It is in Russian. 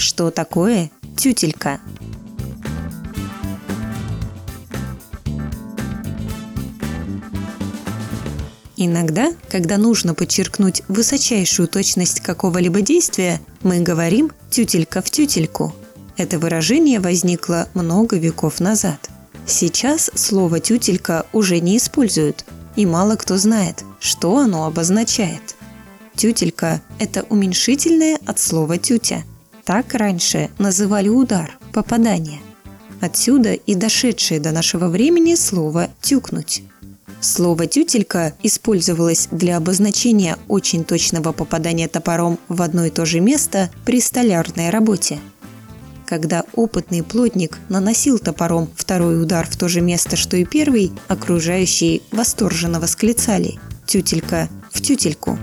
что такое тютелька. Иногда, когда нужно подчеркнуть высочайшую точность какого-либо действия, мы говорим «тютелька в тютельку». Это выражение возникло много веков назад. Сейчас слово «тютелька» уже не используют, и мало кто знает, что оно обозначает. Тютелька – это уменьшительное от слова «тютя». Так раньше называли удар, попадание. Отсюда и дошедшее до нашего времени слово «тюкнуть». Слово «тютелька» использовалось для обозначения очень точного попадания топором в одно и то же место при столярной работе. Когда опытный плотник наносил топором второй удар в то же место, что и первый, окружающие восторженно восклицали «тютелька в тютельку».